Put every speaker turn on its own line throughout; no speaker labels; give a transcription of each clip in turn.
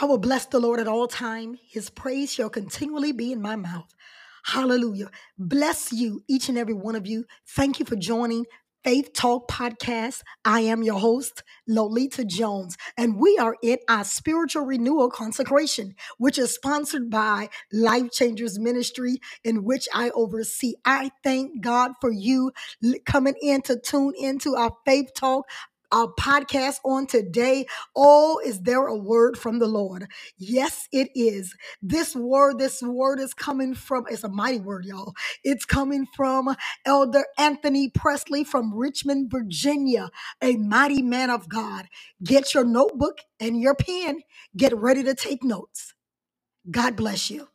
I will bless the Lord at all time. His praise shall continually be in my mouth. Hallelujah. Bless you, each and every one of you. Thank you for joining Faith Talk Podcast. I am your host, Lolita Jones, and we are in our spiritual renewal consecration, which is sponsored by Life Changers Ministry, in which I oversee. I thank God for you coming in to tune into our Faith Talk our podcast on today. Oh, is there a word from the Lord? Yes, it is. This word, this word is coming from, it's a mighty word, y'all. It's coming from Elder Anthony Presley from Richmond, Virginia, a mighty man of God. Get your notebook and your pen. Get ready to take notes. God bless you.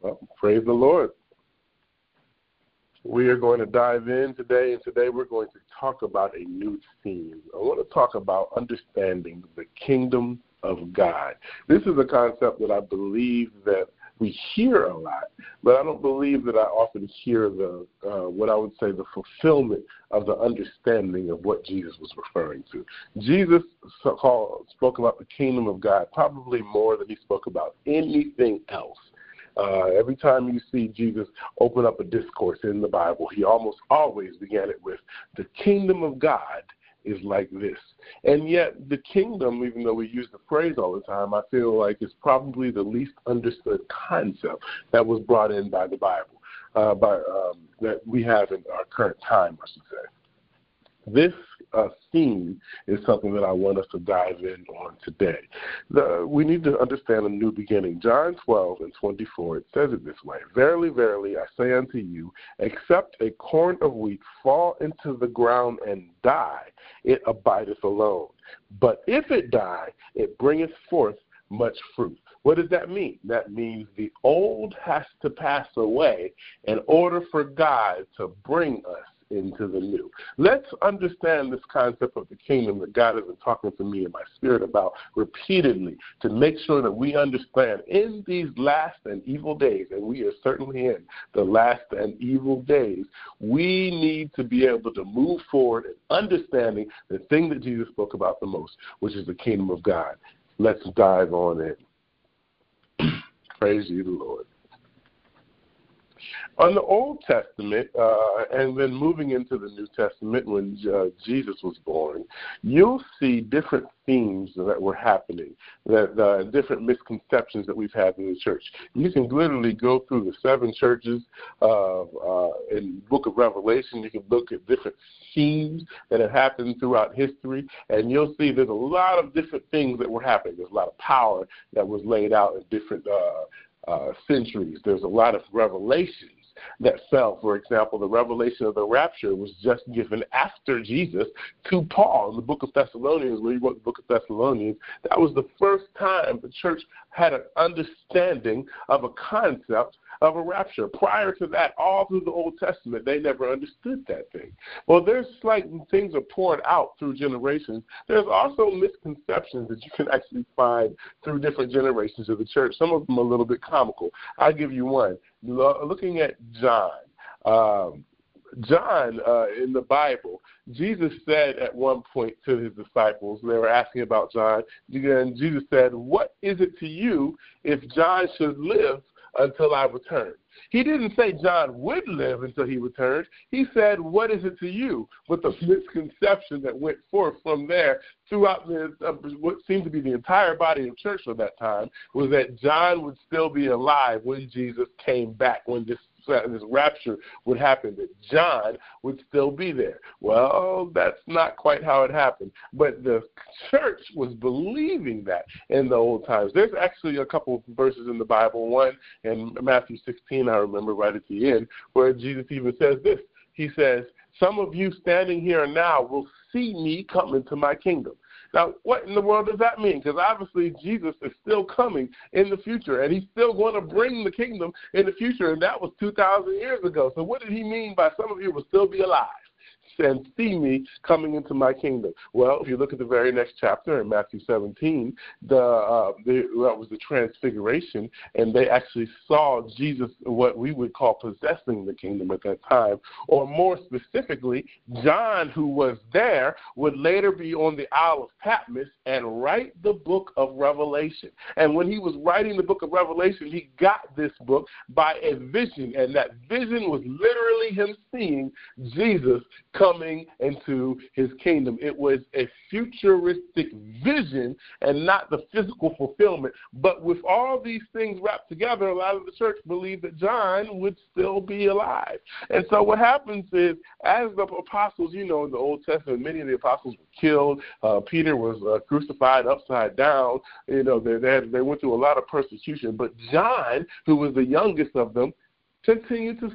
Well, praise the Lord. We are going to dive in today, and today we're going to talk about a new theme. I want to talk about understanding the kingdom of God. This is a concept that I believe that we hear a lot, but I don't believe that I often hear the uh, what I would say the fulfillment of the understanding of what Jesus was referring to. Jesus spoke about the kingdom of God probably more than he spoke about anything else. Uh, every time you see Jesus open up a discourse in the Bible, he almost always began it with, The kingdom of God is like this. And yet, the kingdom, even though we use the phrase all the time, I feel like it's probably the least understood concept that was brought in by the Bible, uh, by um, that we have in our current time, I should say. This uh, theme is something that I want us to dive in on today. The, we need to understand a new beginning. John 12 and 24, it says it this way Verily, verily, I say unto you, except a corn of wheat fall into the ground and die, it abideth alone. But if it die, it bringeth forth much fruit. What does that mean? That means the old has to pass away in order for God to bring us into the new. Let's understand this concept of the kingdom that God has been talking to me in my spirit about repeatedly to make sure that we understand in these last and evil days, and we are certainly in the last and evil days, we need to be able to move forward in understanding the thing that Jesus spoke about the most, which is the kingdom of God. Let's dive on in. Praise you, Lord. On the Old Testament, uh, and then moving into the New Testament when uh, Jesus was born, you'll see different themes that were happening, that uh, different misconceptions that we've had in the church. You can literally go through the seven churches uh, uh, in Book of Revelation. You can look at different themes that have happened throughout history, and you'll see there's a lot of different things that were happening. There's a lot of power that was laid out in different uh, uh, centuries. There's a lot of revelations that fell. For example, the revelation of the rapture was just given after Jesus to Paul in the book of Thessalonians, where he wrote the book of Thessalonians. That was the first time the church had an understanding of a concept of a rapture. Prior to that, all through the Old Testament, they never understood that thing. Well, there's like things are poured out through generations. There's also misconceptions that you can actually find through different generations of the church. Some of them a little bit comical. I'll give you one. Looking at John. Um, John uh, in the Bible, Jesus said at one point to his disciples, they were asking about John, and Jesus said, What is it to you if John should live until I return. He didn't say John would live until he returned. He said, What is it to you? But the misconception that went forth from there throughout the, uh, what seemed to be the entire body of church at that time was that John would still be alive when Jesus came back, when this Uh, this rapture would happen, that John would still be there. Well, that's not quite how it happened. But the church was believing that in the old times. There's actually a couple of verses in the Bible, one in Matthew 16, I remember right at the end, where Jesus even says this. He says, Some of you standing here now will see me come into my kingdom. Now, what in the world does that mean? Because obviously Jesus is still coming in the future, and he's still going to bring the kingdom in the future, and that was 2,000 years ago. So what did he mean by some of you will still be alive? And see me coming into my kingdom. Well, if you look at the very next chapter in Matthew 17, the, uh, the that was the transfiguration, and they actually saw Jesus, what we would call possessing the kingdom at that time, or more specifically, John, who was there, would later be on the Isle of Patmos and write the book of Revelation. And when he was writing the book of Revelation, he got this book by a vision, and that vision was literally him seeing Jesus coming into his kingdom. It was a futuristic vision and not the physical fulfillment. But with all these things wrapped together, a lot of the church believed that John would still be alive. And so what happens is, as the apostles, you know, in the Old Testament, many of the apostles were killed. Uh, Peter was uh, crucified upside down. You know, they, they, had, they went through a lot of persecution. But John, who was the youngest of them, continued to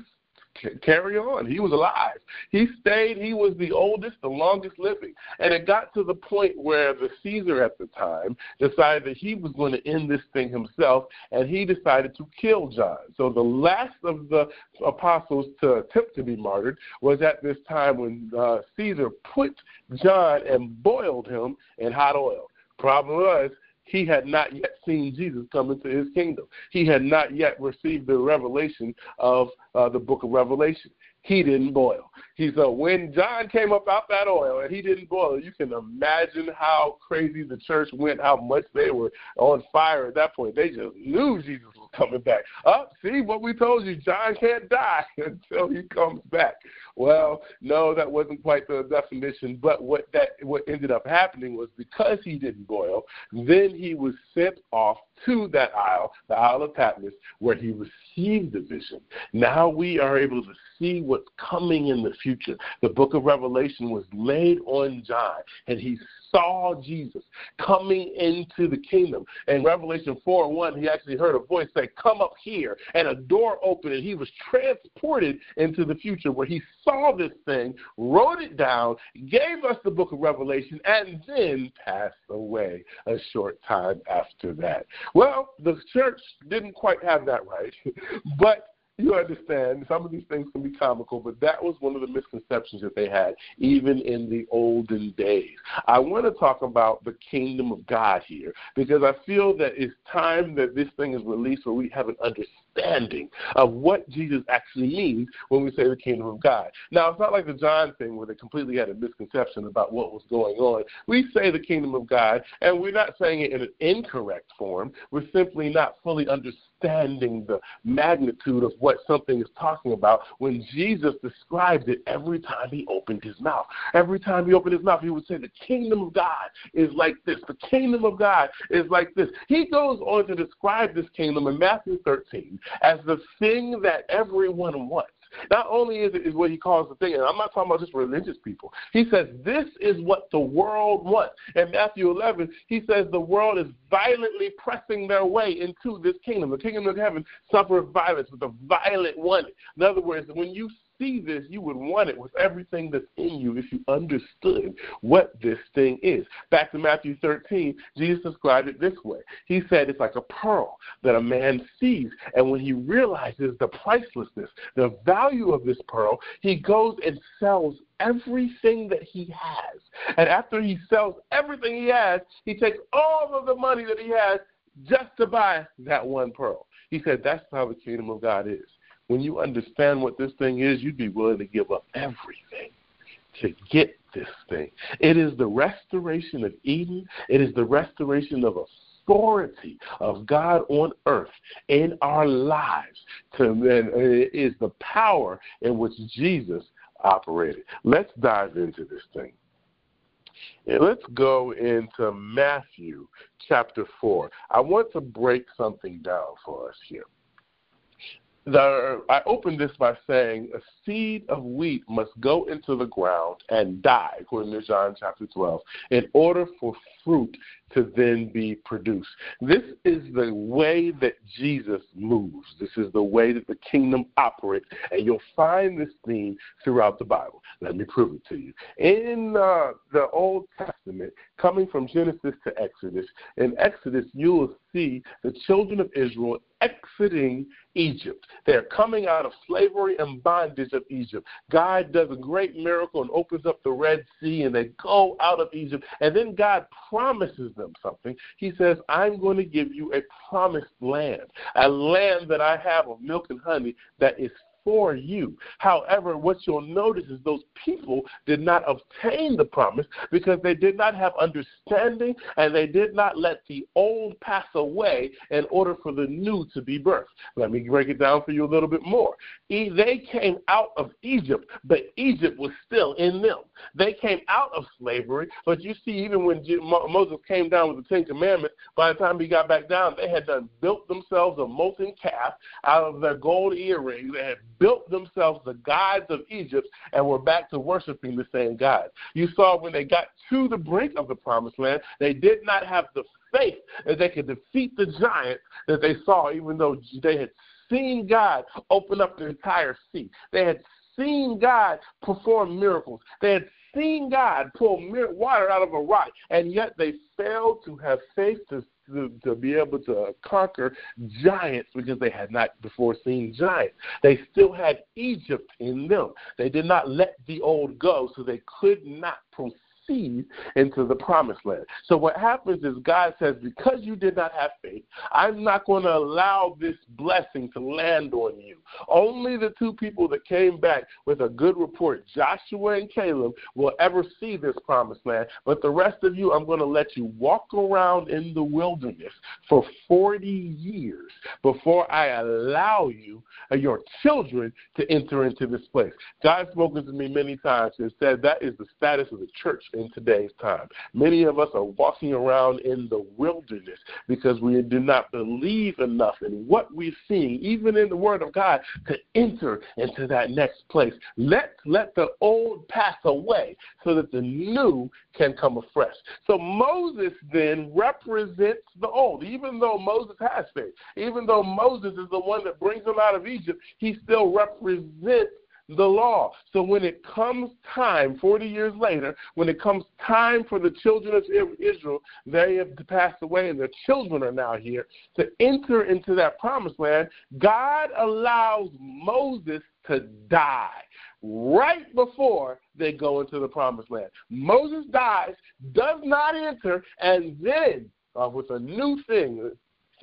carry on. He was alive. He stayed. He was the oldest, the longest living. And it got to the point where the Caesar at the time decided that he was going to end this thing himself, and he decided to kill John. So the last of the apostles to attempt to be martyred was at this time when uh, Caesar put John and boiled him in hot oil. Problem was, he had not yet seen Jesus come into his kingdom. He had not yet received the revelation of uh, the book of Revelation. He didn't boil. He said when John came up out that oil and he didn't boil, you can imagine how crazy the church went, how much they were on fire at that point. They just knew Jesus was coming back. Up, oh, see what we told you, John can't die until he comes back. Well, no, that wasn't quite the definition. But what that what ended up happening was because he didn't boil, then he was sent off to that isle, the Isle of Patmos, where he received the vision. Now we are able to see what's coming in the future. The book of Revelation was laid on John, and he saw Jesus coming into the kingdom. In Revelation 4 1, he actually heard a voice say, Come up here. And a door opened, and he was transported into the future where he saw this thing, wrote it down, gave us the book of Revelation, and then passed away a short time after that. Well, the church didn't quite have that right, but you understand some of these things can be comical, but that was one of the misconceptions that they had even in the olden days. I want to talk about the kingdom of God here because I feel that it's time that this thing is released where we have an understanding of what Jesus actually means when we say the kingdom of God. Now, it's not like the John thing where they completely had a misconception about what was going on. We say the kingdom of God, and we're not saying it in an incorrect form. We're simply not fully understanding understanding the magnitude of what something is talking about when Jesus described it every time he opened his mouth. Every time he opened his mouth, he would say, The kingdom of God is like this. The kingdom of God is like this. He goes on to describe this kingdom in Matthew 13 as the thing that everyone wants. Not only is it is what he calls the thing, and I'm not talking about just religious people. He says this is what the world wants. In Matthew 11, he says the world is violently pressing their way into this kingdom. The kingdom of heaven suffers violence, but the violent one. In other words, when you see this, you would want it with everything that's in you if you understood what this thing is. Back to Matthew 13, Jesus described it this way. He said it's like a pearl that a man sees, and when he realizes the pricelessness, the value of this pearl, he goes and sells everything that he has. And after he sells everything he has, he takes all of the money that he has just to buy that one pearl. He said that's how the kingdom of God is when you understand what this thing is, you'd be willing to give up everything to get this thing. It is the restoration of Eden, it is the restoration of authority of God on earth in our lives. To, and it is the power in which Jesus operated. Let's dive into this thing. Let's go into Matthew chapter 4. I want to break something down for us here the, I opened this by saying a seed of wheat must go into the ground and die, according to John chapter 12, in order for fruit to then be produced. This is the way that Jesus moves. This is the way that the kingdom operates. And you'll find this theme throughout the Bible. Let me prove it to you. In uh, the Old Testament, coming from Genesis to Exodus, in Exodus, you will see the children of Israel exiting Egypt. They're coming out of slavery and bondage of Egypt. God does a great miracle and opens up the Red Sea, and they go out of Egypt. And then God promises them something. He says, I'm going to give you a promised land, a land that I have of milk and honey that is for you. However, what you'll notice is those people did not obtain the promise because they did not have understanding and they did not let the old pass away in order for the new to be birthed. Let me break it down for you a little bit more. They came out of Egypt, but Egypt was still in them. They came out of slavery, but you see, even when Moses came down with the Ten Commandments, by the time he got back down, they had done built themselves a molten calf out of their gold earrings. They had built themselves the gods of Egypt and were back to worshiping the same God. You saw when they got to the brink of the promised land, they did not have the faith that they could defeat the giant that they saw, even though they had seen God open up the entire sea. They had seen God perform miracles. They had seen God pull water out of a rock, and yet they failed to have faith to to, to be able to conquer giants because they had not before seen giants. They still had Egypt in them. They did not let the old go, so they could not proceed seed into the promised land. So what happens is God says, because you did not have faith, I'm not going to allow this blessing to land on you. Only the two people that came back with a good report, Joshua and Caleb, will ever see this promised land. But the rest of you, I'm going to let you walk around in the wilderness for 40 years before I allow you, or your children, to enter into this place. God's spoken to me many times and said that is the status of the church in today's time. Many of us are walking around in the wilderness because we do not believe enough in what we're seeing, even in the Word of God, to enter into that next place. Let let the old pass away so that the new can come afresh. So Moses then represents the old. Even though Moses has faith, even though Moses is the one that brings them out of Egypt, he still represents the law. So when it comes time, 40 years later, when it comes time for the children of Israel, they have passed away and their children are now here to enter into that promised land, God allows Moses to die right before they go into the promised land. Moses dies, does not enter, and then uh, with a new thing,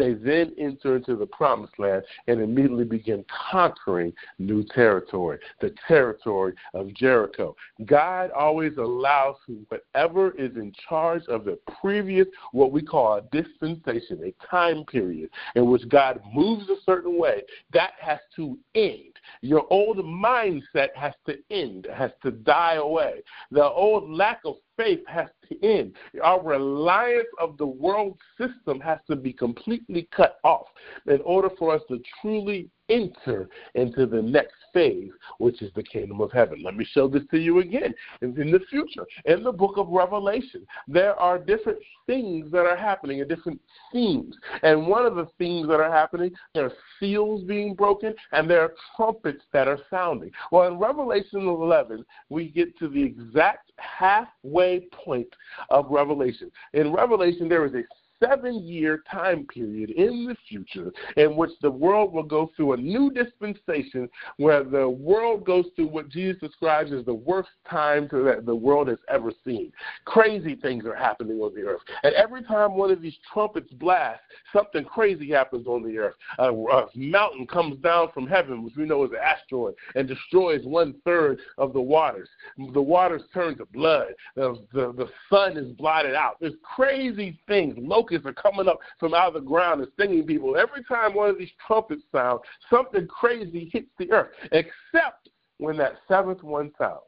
they then enter into the promised land and immediately begin conquering new territory, the territory of Jericho. God always allows whatever is in charge of the previous, what we call a dispensation, a time period in which God moves a certain way, that has to end. Your old mindset has to end, has to die away. The old lack of faith has to end. Our reliance of the world system has to be completely cut off in order for us to truly enter into the next phase, which is the kingdom of heaven. Let me show this to you again. In, the future, in the book of Revelation, there are different things that are happening and different themes. And one of the themes that are happening, there are seals being broken and there are trumpets that are sounding. Well, in Revelation 11, we get to the exact halfway point of Revelation. In Revelation, there is a seven year time period in the future in which the world will go through a new dispensation where the world goes through what Jesus describes as the worst time that the world has ever seen. Crazy things are happening on the earth. And every time one of these trumpets blasts, something crazy happens on the earth. A, a mountain comes down from heaven, which we know is an asteroid, and destroys one third of the waters. The waters turn to blood. The, the, the sun is blotted out. There's crazy things. Locusts locusts are coming up from out of the ground and stinging people. Every time one of these trumpets sound, something crazy hits the earth, except when that seventh one sounds.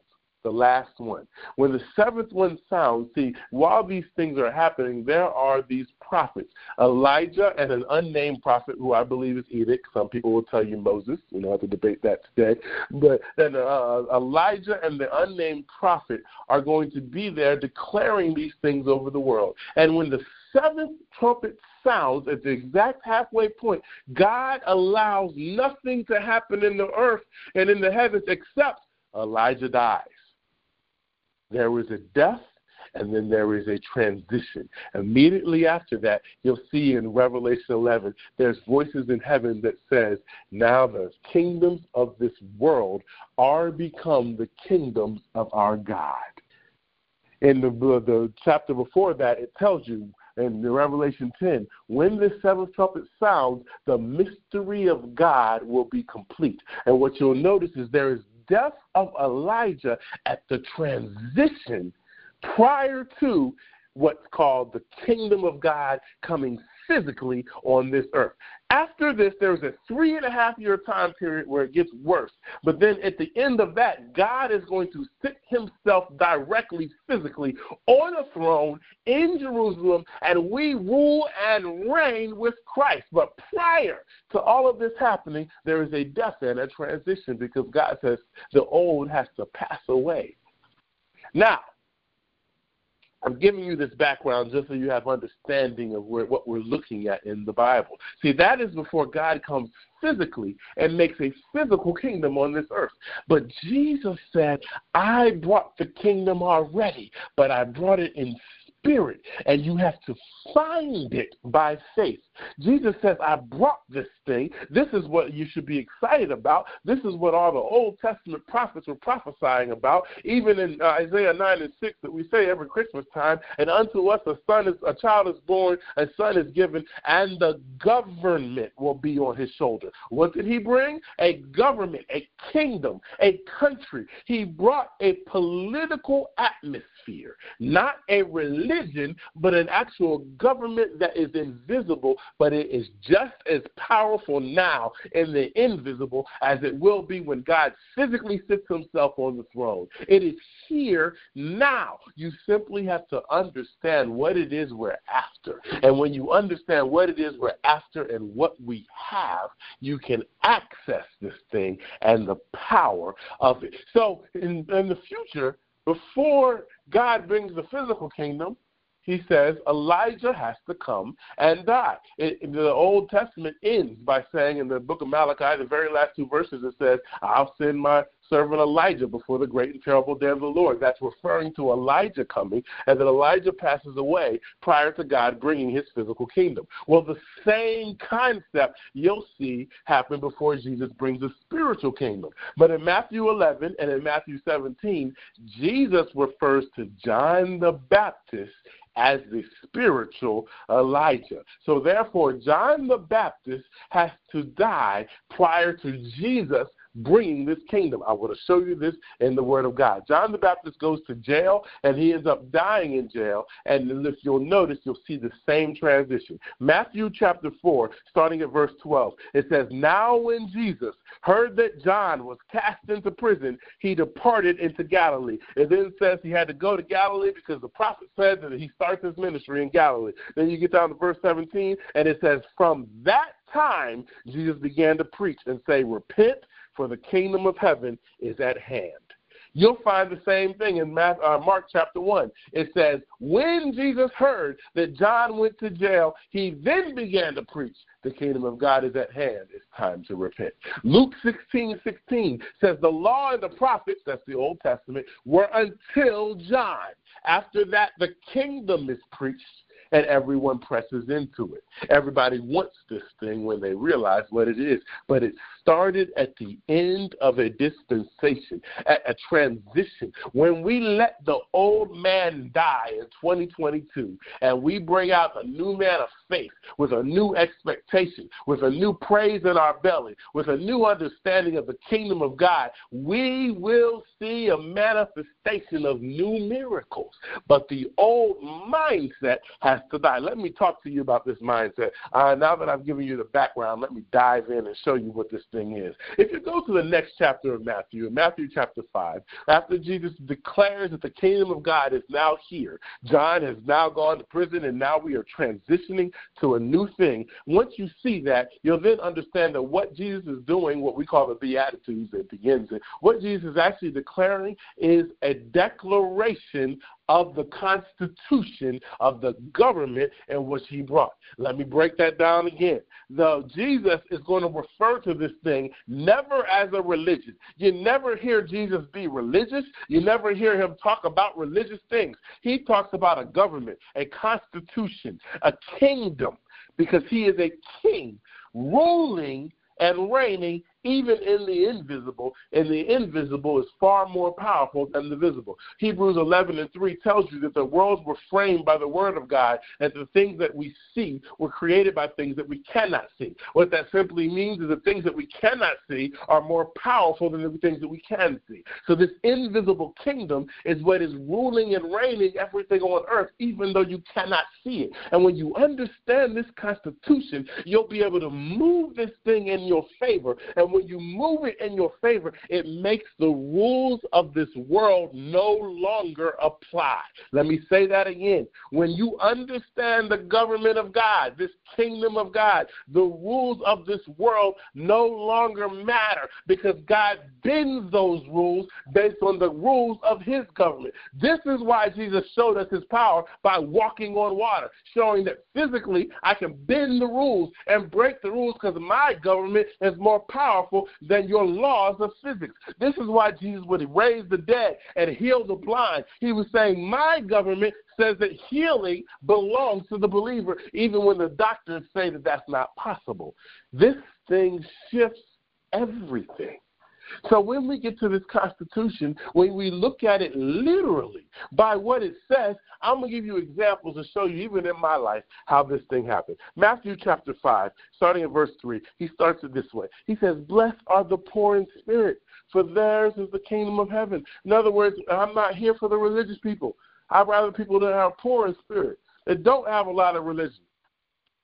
the last one. When the seventh one sounds, see, while these things are happening, there are these prophets Elijah and an unnamed prophet who I believe is Enoch. Some people will tell you Moses. We don't have to debate that today. But then uh, Elijah and the unnamed prophet are going to be there declaring these things over the world. And when the seventh trumpet sounds at the exact halfway point, God allows nothing to happen in the earth and in the heavens except Elijah dies. There is a death and then there is a transition. Immediately after that, you'll see in Revelation 11, there's voices in heaven that says, now the kingdoms of this world are become the kingdoms of our God. In the, the chapter before that, it tells you in Revelation 10, when the seventh trumpet sounds, the mystery of God will be complete. And what you'll notice is there is death of Elijah at the transition prior to what's called the kingdom of God coming physically on this earth. After this, there's a three and a half year time period where it gets worse. But then at the end of that, God is going to sit himself directly, physically, on a throne in Jerusalem, and we rule and reign with Christ. But prior to all of this happening, there is a death and a transition because God says the old has to pass away. Now, I'm giving you this background just so you have understanding of where, what we're looking at in the Bible. See, that is before God comes physically and makes a physical kingdom on this earth. But Jesus said, I brought the kingdom already, but I brought it in spirit, and you have to find it by faith. Jesus says, I brought this thing. This is what you should be excited about. This is what all the Old Testament prophets were prophesying about, even in uh, Isaiah 9 and 6 that we say every Christmas time. And unto us a son is a child is born, a son is given, and the government will be on his shoulder. What did he bring? A government, a kingdom, a country. He brought a political atmosphere, not a religion, but an actual government that is invisible but it is just as powerful now in the invisible as it will be when God physically sits himself on the throne. It is here now. You simply have to understand what it is we're after. And when you understand what it is we're after and what we have, you can access this thing and the power of it. So in, in the future, before God brings the physical kingdom, he says Elijah has to come and die. It, the Old Testament ends by saying in the book of Malachi, the very last two verses, it says, I'll send my servant Elijah before the great and terrible day of the Lord. That's referring to Elijah coming, and that Elijah passes away prior to God bringing his physical kingdom. Well, the same concept you'll see happen before Jesus brings a spiritual kingdom. But in Matthew 11 and in Matthew 17, Jesus refers to John the Baptist as the spiritual Elijah. So therefore, John the Baptist has to die prior to Jesus bringing this kingdom. I want to show you this in the Word of God. John the Baptist goes to jail and he ends up dying in jail. And if you'll notice, you'll see the same transition. Matthew chapter 4, starting at verse 12, it says, Now when Jesus heard that John was cast into prison, he departed into Galilee. It then says he had to go to Galilee because the prophet said that he starts his ministry in Galilee. Then you get down to verse 17, and it says, From that time, Jesus began to preach and say, Repent for the kingdom of heaven is at hand. You'll find the same thing in uh, Mark chapter 1. It says, When Jesus heard that John went to jail, he then began to preach, The kingdom of God is at hand. It's time to repent. Luke 16 16 says, The law and the prophets, that's the Old Testament, were until John. After that, the kingdom is preached and everyone presses into it. Everybody wants this thing when they realize what it is, but it started at the end of a dispensation, at a transition. When we let the old man die in 2022 and we bring out a new man of faith with a new expectation, with a new praise in our belly, with a new understanding of the kingdom of God, we will see a manifestation of new miracles. But the old mindset has to die. Let me talk to you about this mindset. Uh, now that I've given you the background, let me dive in and show you what this thing is. If you go to the next chapter of Matthew, Matthew chapter 5, after Jesus declares that the kingdom of God is now here, John has now gone to prison and now we are transitioning to a new thing. Once you see that, you'll then understand that what Jesus is doing, what we call the Beatitudes, it begins it. What Jesus is actually declaring is a declaration of the constitution of the government in which he brought. Let me break that down again. The Jesus is going to refer to this thing never as a religion. You never hear Jesus be religious. You never hear him talk about religious things. He talks about a government, a constitution, a kingdom, because he is a king ruling and reigning even in the invisible, and the invisible is far more powerful than the visible. Hebrews 11 and 3 tells you that the worlds were framed by the word of God, and the things that we see were created by things that we cannot see. What that simply means is the things that we cannot see are more powerful than the things that we can see. So this invisible kingdom is what is ruling and reigning everything on earth, even though you cannot see it. And when you understand this constitution, you'll be able to move this thing in your favor. And when you move it in your favor, it makes the rules of this world no longer apply. Let me say that again. When you understand the government of God, this kingdom of God, the rules of this world no longer matter because God bends those rules based on the rules of his government. This is why Jesus showed us his power by walking on water, showing that physically I can bend the rules and break the rules because my government is more powerful powerful than your laws of physics. This is why Jesus would raise the dead and heal the blind. He was saying, My government says that healing belongs to the believer, even when the doctors say that that's not possible. This thing shifts everything. So when we get to this Constitution, when we look at it literally by what it says, I'm going to give you examples to show you, even in my life, how this thing happened. Matthew chapter 5, starting at verse 3, he starts it this way. He says, Blessed are the poor in spirit, for theirs is the kingdom of heaven. In other words, I'm not here for the religious people. I'd rather people that are poor in spirit, that don't have a lot of religion.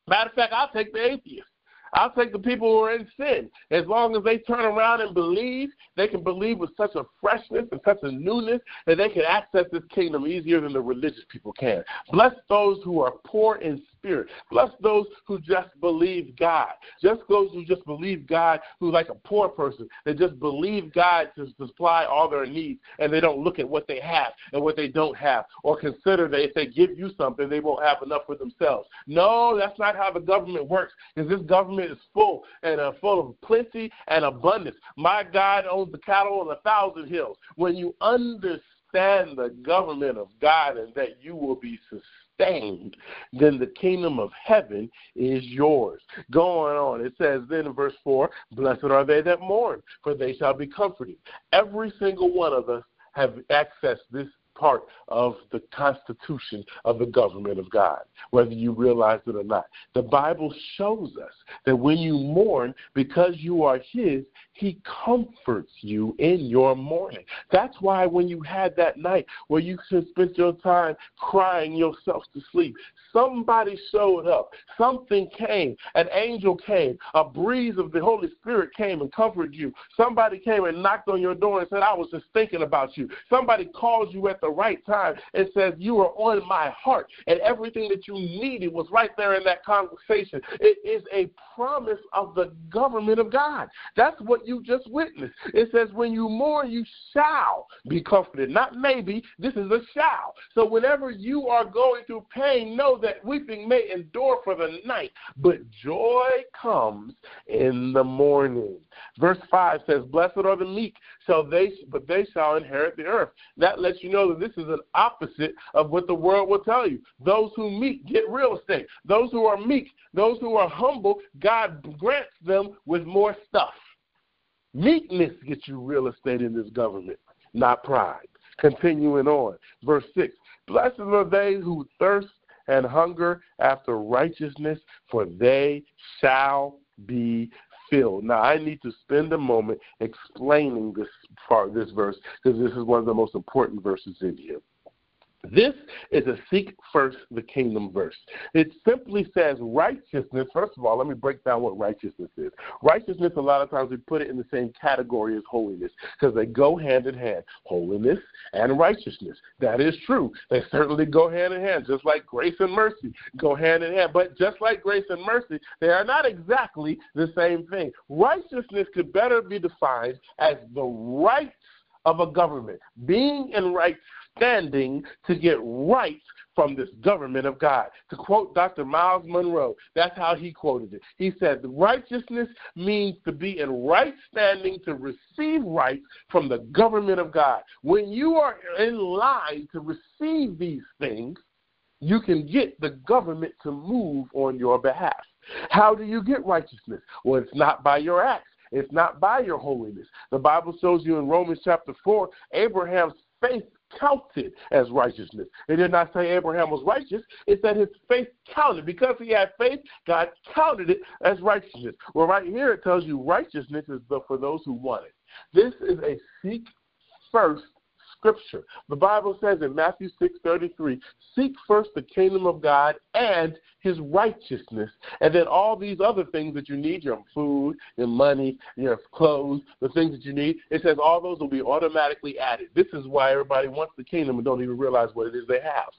Matter of fact, I'll take the atheist. I'll take the people who are in sin. As long as they turn around and believe, they can believe with such a freshness and such a newness that they can access this kingdom easier than the religious people can. Bless those who are poor in Spirit. Bless those who just believe God. Just those who just believe God, who like a poor person, they just believe God to supply all their needs, and they don't look at what they have and what they don't have, or consider that if they give you something, they won't have enough for themselves. No, that's not how the government works. Because this government is full and uh, full of plenty and abundance. My God owns the cattle on a thousand hills. When you understand the government of God and that you will be sustained then the kingdom of heaven is yours. Going on, it says then in verse 4 Blessed are they that mourn, for they shall be comforted. Every single one of us have accessed this part of the constitution of the government of God, whether you realize it or not. The Bible shows us that when you mourn, because you are His, He comforts you in your mourning. That's why when you had that night where you spent your time crying yourself to sleep, somebody showed up. Something came. An angel came. A breeze of the Holy Spirit came and comforted you. Somebody came and knocked on your door and said, I was just thinking about you. Somebody called you at the right time and says, You are on my heart. And everything that you needed was right there in that conversation. It is a promise of the government of God. That's what you just witnessed. It says, When you mourn, you shall be comforted. Not maybe, this is a shall. So whenever you are going through pain, know that weeping may endure for the night, but joy comes in the morning. Verse 5 says, Blessed are the meek, so they, but they shall inherit the earth. That lets you know that this is an opposite of what the world will tell you. Those who meek get real estate. Those who are meek, those who are humble, God grants them with more stuff. Meekness gets you real estate in this government, not pride. Continuing on, verse 6 Blessed are they who thirst and hunger after righteousness, for they shall be filled. Now, I need to spend a moment explaining this part, this verse, because this is one of the most important verses in here. This is a seek first the kingdom verse. It simply says righteousness. First of all, let me break down what righteousness is. Righteousness, a lot of times we put it in the same category as holiness because they go hand in hand. Holiness and righteousness. That is true. They certainly go hand in hand, just like grace and mercy go hand in hand. But just like grace and mercy, they are not exactly the same thing. Righteousness could better be defined as the rights of a government, being in right standing to get rights from this government of God. To quote Dr. Myles Munroe, that's how he quoted it. He said, Righteousness means to be in right standing to receive rights from the government of God. When you are in line to receive these things, you can get the government to move on your behalf. How do you get righteousness? Well, it's not by your acts. It's not by your holiness. The Bible shows you in Romans chapter 4, Abraham's faith counted as righteousness. It did not say Abraham was righteous. It said his faith counted. Because he had faith, God counted it as righteousness. Well, right here it tells you righteousness is the, for those who want it. This is a seek first scripture. The Bible says in Matthew 6:33, "Seek first the kingdom of God and his righteousness, and then all these other things that you need, your food, your money, your clothes, the things that you need, it says all those will be automatically added. This is why everybody wants the kingdom and don't even realize what it is they have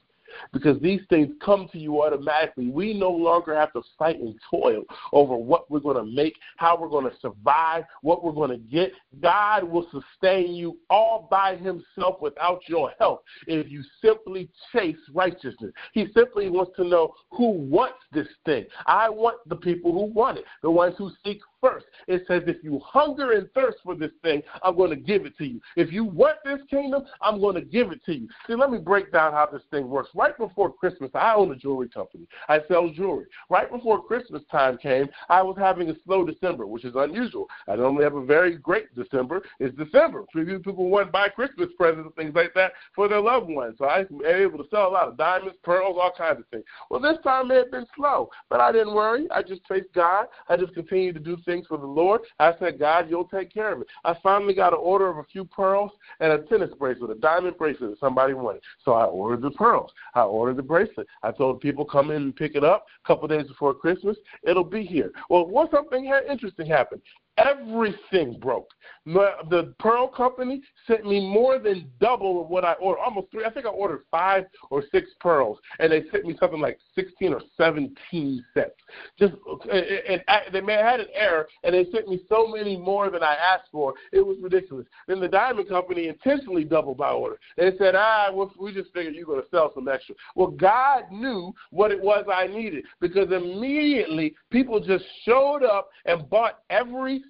because these things come to you automatically. We no longer have to fight and toil over what we're going to make, how we're going to survive, what we're going to get. God will sustain you all by Himself without your help if you simply chase righteousness. He simply wants to know who wants this thing. I want the people who want it, the ones who seek first. It says, if you hunger and thirst for this thing, I'm going to give it to you. If you want this kingdom, I'm going to give it to you. See, let me break down how this thing works. Right before Christmas, I own a jewelry company. I sell jewelry. Right before Christmas time came, I was having a slow December, which is unusual. I normally have a very great December. It's December. People want to buy Christmas presents and things like that for their loved ones. So I was able to sell a lot of diamonds, pearls, all kinds of things. Well, this time it had been slow, but I didn't worry. I just faced God. I just continued to do things things for the Lord. I said, God, you'll take care of it. I finally got an order of a few pearls and a tennis bracelet, a diamond bracelet that somebody wanted. So I ordered the pearls. I ordered the bracelet. I told people come in and pick it up a couple days before Christmas. It'll be here. Well, what something interesting happened. Everything broke. The Pearl Company sent me more than double of what I ordered, almost three. I think I ordered five or six pearls, and they sent me something like 16 or 17 sets. Just and, they had an error, and they sent me so many more than I asked for. It was ridiculous. Then the Diamond Company intentionally doubled my order. They said, ah, we just figured you're going to sell some extra. Well, God knew what it was I needed because immediately people just showed up and bought every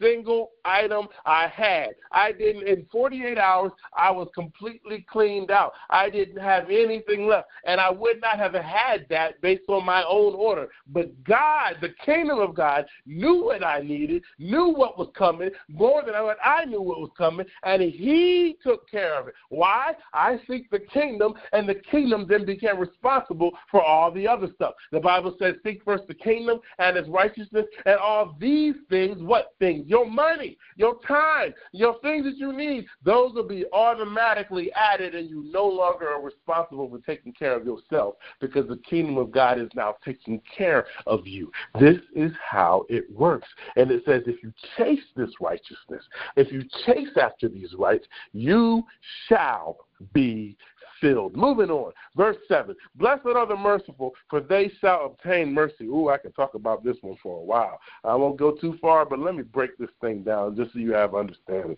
single item I had. I didn't, in 48 hours, I was completely cleaned out. I didn't have anything left. And I would not have had that based on my own order. But God, the kingdom of God, knew what I needed, knew what was coming, more than I knew what was coming, and He took care of it. Why? I seek the kingdom, and the kingdom then became responsible for all the other stuff. The Bible says, Seek first the kingdom and its righteousness, and all these things, what things? Your money, your time, your things that you need, those will be automatically added, and you no longer are responsible for taking care of yourself because the kingdom of God is now taking care of you. This is how it works. And it says, if you chase this righteousness, if you chase after these rights, you shall be filled. Moving on. Verse 7. Blessed are the merciful, for they shall obtain mercy. Ooh, I can talk about this one for a while. I won't go too far, but let me break this thing down just so you have understanding.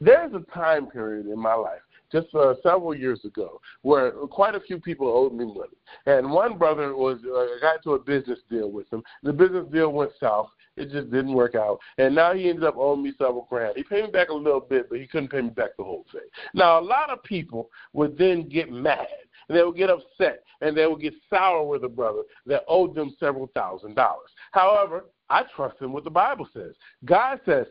There's a time period in my life just uh, several years ago where quite a few people owed me money. And one brother was uh, got into a business deal with him. The business deal went south. It just didn't work out. And now he ended up owing me several grand. He paid me back a little bit, but he couldn't pay me back the whole thing. Now, a lot of people would then get mad and they would get upset and they would get sour with a brother that owed them several thousand dollars. However, I trust in what the Bible says. God says,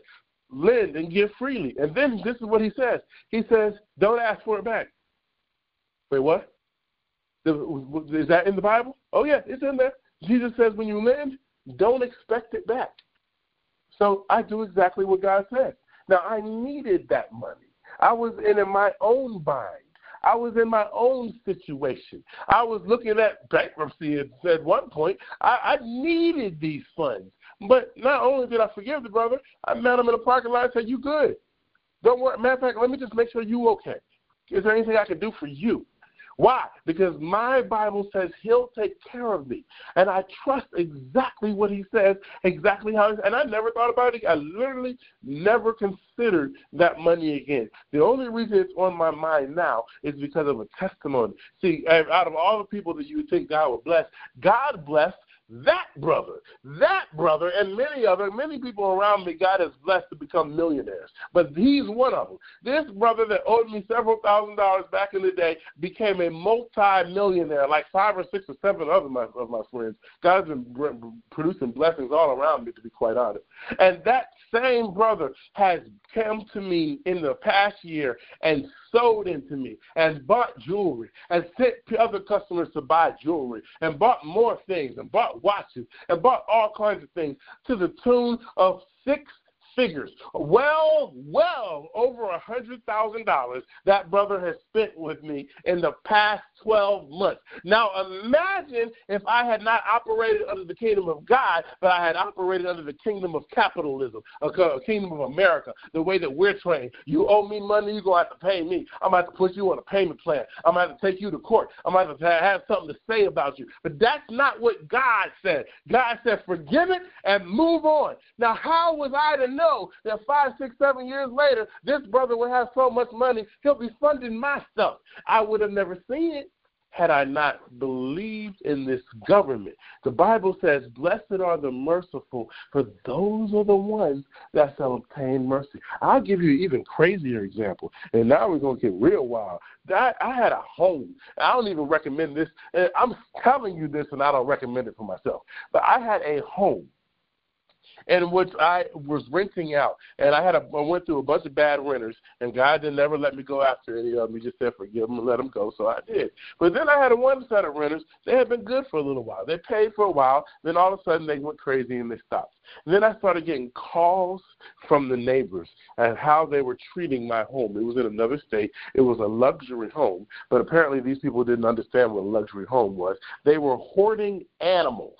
lend and give freely. And then this is what he says. He says, don't ask for it back. Wait, what? Is that in the Bible? Oh, yeah, it's in there. Jesus says when you lend, don't expect it back. So I do exactly what God said. Now, I needed that money. I was in my own bind. I was in my own situation. I was looking at bankruptcy and at one point I, I needed these funds. But not only did I forgive the brother, I met him in the parking lot and said, You good. Don't worry. Matter of fact, let me just make sure you okay. Is there anything I can do for you? Why? Because my Bible says He'll take care of me, and I trust exactly what He says, exactly how. He, And I never thought about it. I literally never considered that money again. The only reason it's on my mind now is because of a testimony. See, out of all the people that you would think God would bless, God blessed that brother, that brother, and many other, many people around me, God has blessed to become millionaires. But he's one of them. This brother that owed me several thousand dollars back in the day became a multi-millionaire, like five or six or seven other my, of my friends. God's been producing blessings all around me, to be quite honest. And that same brother has come to me in the past year and sold into me and bought jewelry and sent other customers to buy jewelry and bought more things and bought watches and bought all kinds of things to the tune of six figures. Well, well over a hundred thousand dollars that brother has spent with me in the past twelve months. Now imagine if I had not operated under the kingdom of God, but I had operated under the kingdom of capitalism, a kingdom of America, the way that we're trained. You owe me money, you're gonna have to pay me. I'm gonna have to put you on a payment plan. I'm gonna have to take you to court. I'm gonna have to have something to say about you. But that's not what God said. God said, forgive it and move on. Now, how was I to know? Know that five, six, seven years later, this brother will have so much money, he'll be funding my stuff. I would have never seen it had I not believed in this government. The Bible says, Blessed are the merciful, for those are the ones that shall obtain mercy. I'll give you an even crazier example, and now we're going to get real wild. I, I had a home. I don't even recommend this. I'm telling you this, and I don't recommend it for myself. But I had a home in which I was renting out, and I had a, I went through a bunch of bad renters, and God didn't ever let me go after any of them. He just said forgive them and let them go, so I did. But then I had one set of renters. They had been good for a little while. They paid for a while, then all of a sudden they went crazy and they stopped. And then I started getting calls from the neighbors and how they were treating my home. It was in another state. It was a luxury home, but apparently these people didn't understand what a luxury home was. They were hoarding animals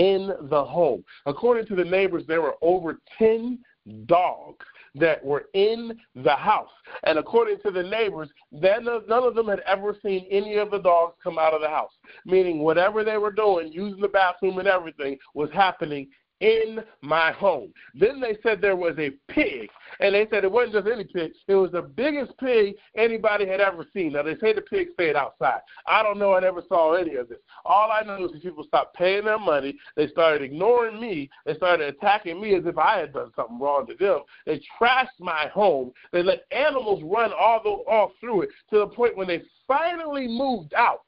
in the home. According to the neighbors, there were over 10 dogs that were in the house. And according to the neighbors, none of them had ever seen any of the dogs come out of the house, meaning whatever they were doing, using the bathroom and everything, was happening in my home. Then they said there was a pig, and they said it wasn't just any pig, it was the biggest pig anybody had ever seen. Now, they say the pig stayed outside. I don't know, I never saw any of this. All I know is that people stopped paying their money, they started ignoring me, they started attacking me as if I had done something wrong to them. They trashed my home, they let animals run all, the, all through it to the point when they finally moved out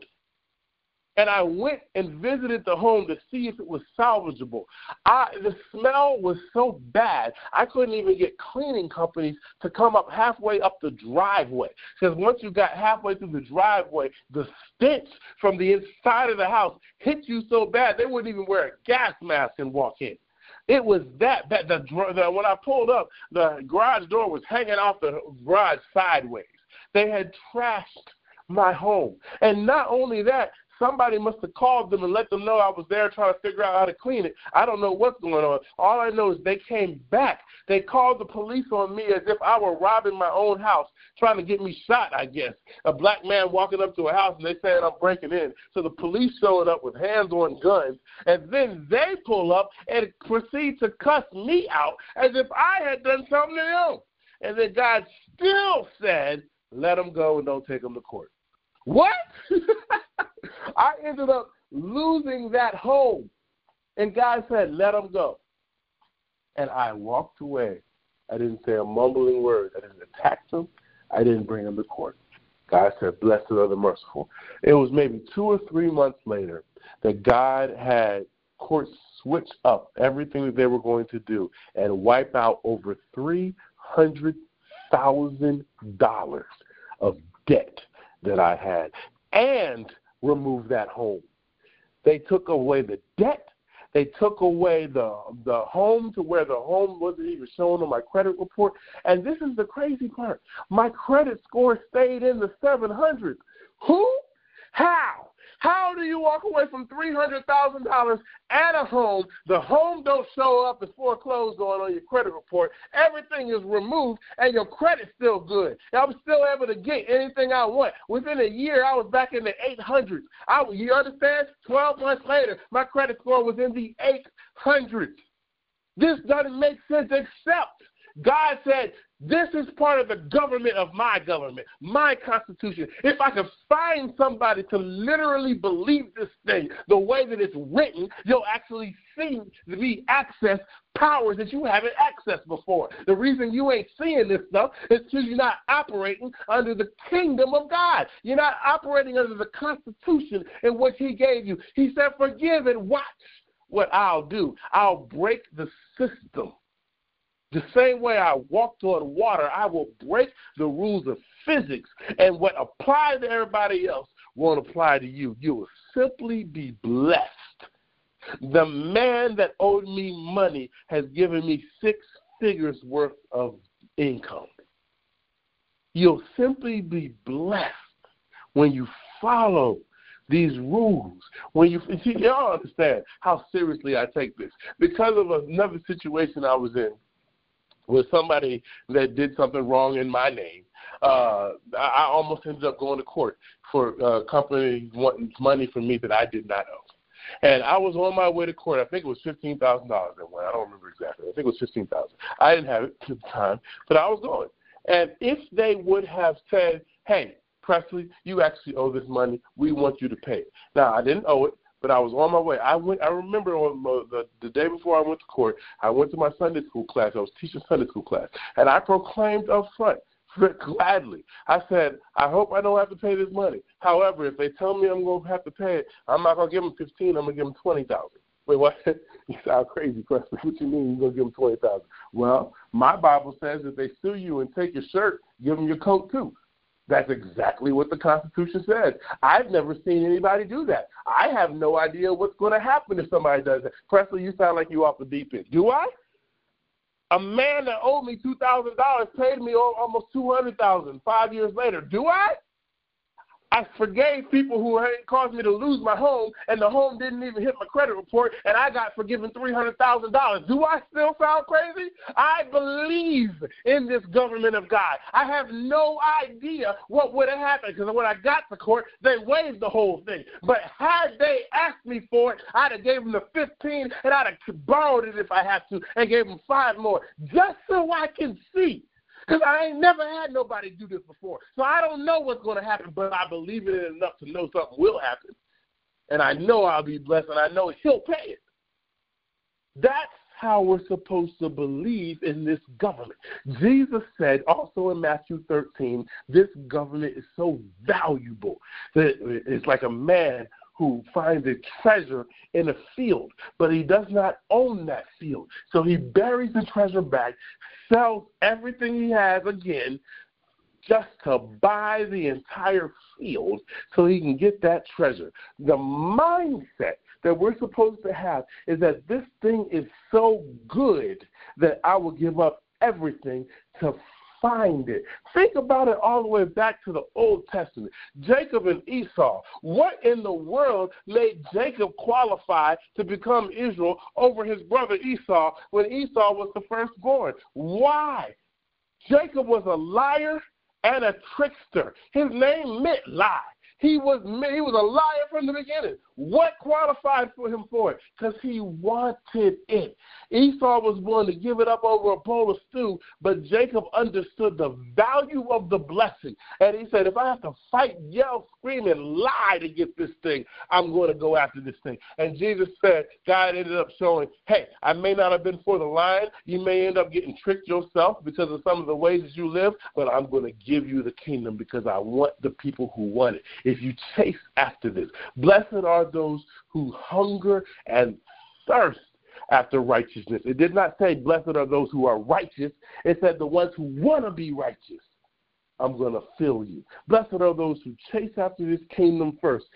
and I went and visited the home to see if it was salvageable. I, the smell was so bad, I couldn't even get cleaning companies to come up halfway up the driveway. Because once you got halfway through the driveway, the stench from the inside of the house hit you so bad they wouldn't even wear a gas mask and walk in. It was that bad. The, the, when I pulled up, the garage door was hanging off the garage sideways. They had trashed my home. And not only that, Somebody must have called them and let them know I was there trying to figure out how to clean it. I don't know what's going on. All I know is they came back. They called the police on me as if I were robbing my own house, trying to get me shot, I guess. A black man walking up to a house and they said I'm breaking in. So the police showed up with hands on guns, and then they pull up and proceed to cuss me out as if I had done something to them. And then God still said, let them go and don't take them to court. What? I ended up losing that home. And God said, let them go. And I walked away. I didn't say a mumbling word. I didn't attack them. I didn't bring them to court. God said, Blessed are the merciful. It was maybe two or three months later that God had court switch up everything that they were going to do and wipe out over $300,000 of debt that I had and remove that home. They took away the debt, They took away the the home to where the home wasn't even shown on my credit report. And this is the crazy part. My credit score stayed in the 700s. Who? How? How do you walk away from three hundred thousand dollars and a home? The home don't show up as foreclosed on on your credit report. Everything is removed, and your credit's still good. I'm still able to get anything I want. Within a year, I was back in the eight hundreds. I, you understand? Twelve months later, my credit score was in the eight hundreds. This doesn't make sense, except God said, this is part of the government of my government, my constitution. If I could find somebody to literally believe this thing the way that it's written, you'll actually see the access powers that you haven't accessed before. The reason you ain't seeing this stuff is because you're not operating under the kingdom of God. You're not operating under the constitution in which He gave you. He said, Forgive and watch what I'll do. I'll break the system the same way I walked on water, I will break the rules of physics, and what applies to everybody else won't apply to you. You will simply be blessed. The man that owed me money has given me six figures worth of income. You'll simply be blessed when you follow these rules. When you see, y'all understand how seriously I take this because of another situation I was in with somebody that did something wrong in my name. Uh, I almost ended up going to court for a company wanting money from me that I did not owe. And I was on my way to court. I think it was fifteen thousand dollars at one. I don't remember exactly. I think it was fifteen thousand. I didn't have it at the time, but I was going. And if they would have said, "Hey, Presley, you actually owe this money. We want you to pay it." Now I didn't owe it but I was on my way. I went. I remember on the, the day before I went to court, I went to my Sunday school class. I was teaching Sunday school class, and I proclaimed up front gladly. I said, I hope I don't have to pay this money. However, if they tell me I'm going to have to pay it, I'm not going to give them fifteen. I'm going to give them twenty thousand. Wait, what? you sound crazy, Presley. What you mean you're going to give them twenty thousand? Well, my Bible says if they sue you and take your shirt, give them your coat too. That's exactly what the Constitution says. I've never seen anybody do that. I have no idea what's going to happen if somebody does that. Presley, you sound like you off the deep end. Do I? A man that owed me two thousand dollars paid me almost two hundred thousand five years later. Do I? I forgave people who had caused me to lose my home, and the home didn't even hit my credit report, and I got forgiven three hundred thousand dollars. Do I still sound crazy? I believe in this government of God. I have no idea what would have happened because when I got to court, they waived the whole thing. But had they asked me for it, I'd have gave them the fifteen, and I'd have borrowed it if I had to, and gave them five more, just so I can see because I ain't never had nobody do this before. So I don't know what's going to happen, but I believe in it enough to know something will happen. And I know I'll be blessed, and I know He'll pay it. That's how we're supposed to believe in this government. Jesus said also in Matthew 13, this government is so valuable that it's like a man who finds a treasure in a field, but he does not own that field. So he buries the treasure back, sells everything he has again just to buy the entire field so he can get that treasure. The mindset that we're supposed to have is that this thing is so good that I will give up everything to find it. Think about it all the way back to the Old Testament. Jacob and Esau. What in the world made Jacob qualify to become Israel over his brother Esau when Esau was the firstborn? Why? Jacob was a liar and a trickster. His name meant lie. He was he was a liar from the beginning. What qualified for him for it? Because he wanted it. Esau was willing to give it up over a bowl of stew, but Jacob understood the value of the blessing. And he said, if I have to fight, yell, scream, and lie to get this thing, I'm going to go after this thing. And Jesus said, God ended up showing, hey, I may not have been for the lion. You may end up getting tricked yourself because of some of the ways that you live, but I'm going to give you the kingdom because I want the people who want it. If you chase after this, blessed are those who hunger and thirst after righteousness. It did not say, Blessed are those who are righteous. It said, The ones who want to be righteous. I'm going to fill you. Blessed are those who chase after this kingdom first.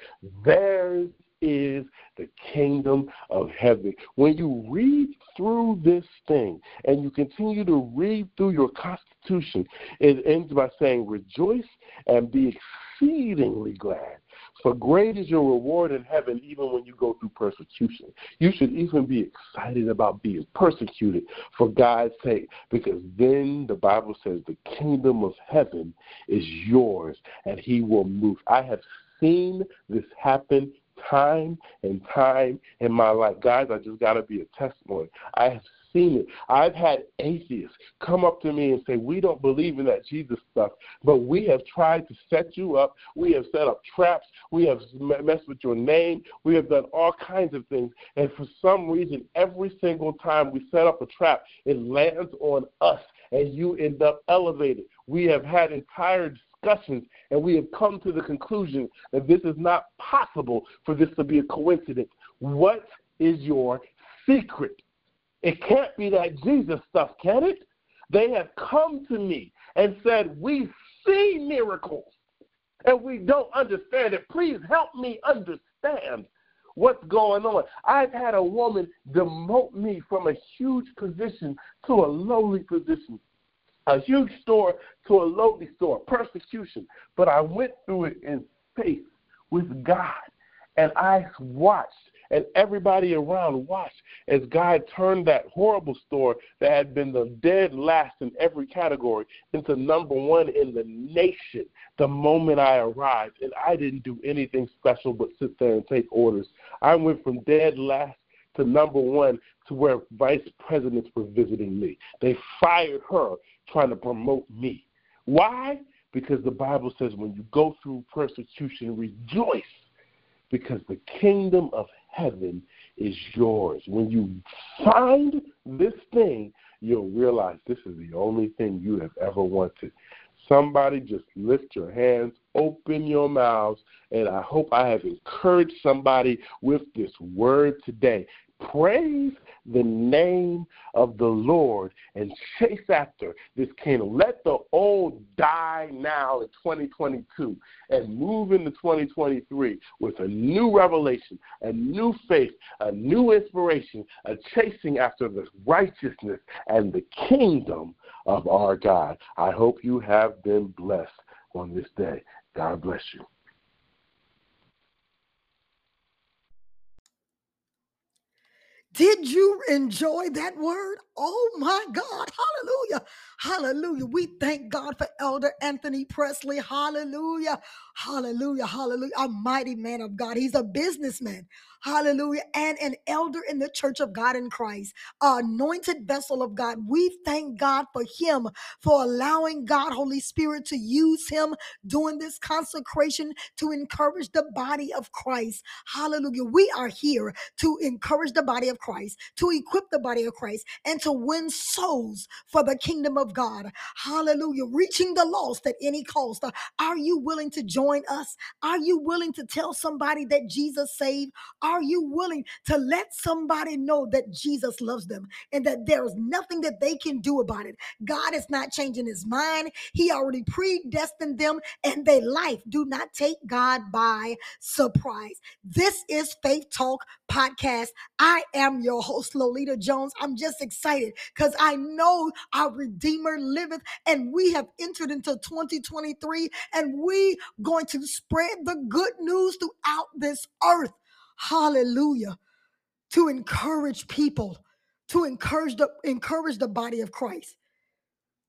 Theirs is the kingdom of heaven. When you read through this thing and you continue to read through your Constitution, it ends by saying, Rejoice and be exceedingly glad. For great is your reward in heaven, even when you go through persecution. You should even be excited about being persecuted for God's sake, because then the Bible says the kingdom of heaven is yours and He will move. I have seen this happen time and time in my life. Guys, I just got to be a testimony. I have seen it. I've had atheists come up to me and say, We don't believe in that Jesus stuff, but we have tried to set you up. We have set up traps. We have messed with your name. We have done all kinds of things. And for some reason, every single time we set up a trap, it lands on us and you end up elevated. We have had entire discussions and we have come to the conclusion that this is not possible for this to be a coincidence. What is your secret? It can't be that Jesus stuff, can it? They have come to me and said, We see miracles and we don't understand it. Please help me understand what's going on. I've had a woman demote me from a huge position to a lowly position, a huge store to a lowly store, persecution. But I went through it in faith with God, and I watched and everybody around watched as God turned that horrible store that had been the dead last in every category into number one in the nation the moment I arrived. And I didn't do anything special but sit there and take orders. I went from dead last to number one to where vice presidents were visiting me. They fired her trying to promote me. Why? Because the Bible says when you go through persecution, rejoice because the kingdom of heaven is yours. When you find this thing, you'll realize this is the only thing you have ever wanted. Somebody just lift your hands, open your mouths, and I hope I have encouraged somebody with this word today. Praise the name of the Lord and chase after this kingdom. Let the old die now in 2022 and move into 2023 with a new revelation, a new faith, a new inspiration, a chasing after the righteousness and the kingdom of our God. I hope you have been blessed on this day. God bless you.
Did you enjoy that word? Oh my God. Hallelujah. Hallelujah. We thank God for Elder Anthony Presley. Hallelujah. Hallelujah. Hallelujah. A mighty man of God. He's a businessman. Hallelujah. And an elder in the church of God in Christ, anointed vessel of God. We thank God for him, for allowing God, Holy Spirit, to use him during this consecration to encourage the body of Christ. Hallelujah. We are here to encourage the body of Christ, to equip the body of Christ, and to win souls for the kingdom of God. Hallelujah. Reaching the lost at any cost. Are you willing to join us? Are you willing to tell somebody that Jesus saved? Are you willing to let somebody know that Jesus loves them and that there is nothing that they can do about it? God is not changing his mind. He already predestined them and their life. Do not take God by surprise. This is Faith Talk Podcast. I am your host, Lolita Jones. I'm just excited because I know our Redeemer liveth and we have entered into 2023 and we going to spread the good news throughout this earth. Hallelujah. To encourage people, to encourage the encourage the body of Christ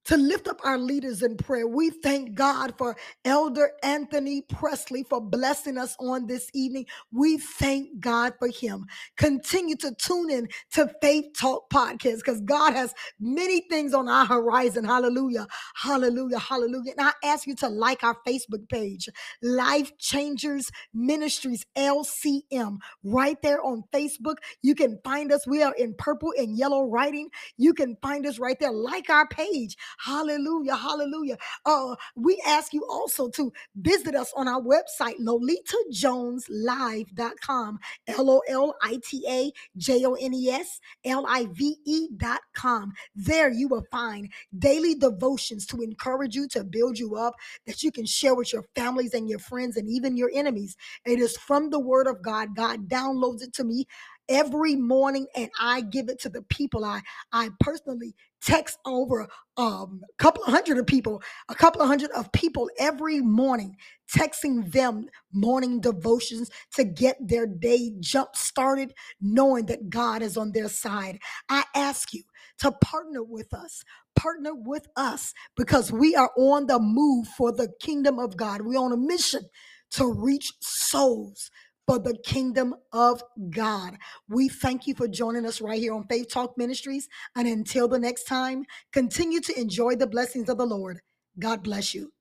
to lift up our leaders in prayer. We thank God for Elder Anthony Presley for blessing us on this evening. We thank God for him. Continue to tune in to Faith Talk Podcast because God has many things on our horizon. Hallelujah. Hallelujah. Hallelujah. And I ask you to like our Facebook page, Life Changers Ministries LCM, right there on Facebook. You can find us. We are in purple and yellow writing. You can find us right there. Like our page. Hallelujah. Hallelujah. Uh, we ask you also to visit us on our website, lolitajoneslive.com. L O L I T A J O N E S L I V E.com. There you will find daily devotions to encourage you, to build you up, that you can share with your families and your friends and even your enemies. It is from the Word of God. God downloads it to me every morning and I give it to the people. I I personally text over um, a couple of hundred of people, a couple of hundred of people every morning, texting them morning devotions to get their day jump started, knowing that God is on their side. I ask you to partner with us. Partner with us because we are on the move for the kingdom of God. We're on a mission to reach souls for the kingdom of God. We thank you for joining us right here on Faith Talk Ministries. And until the next time, continue to enjoy the blessings of the Lord. God bless you.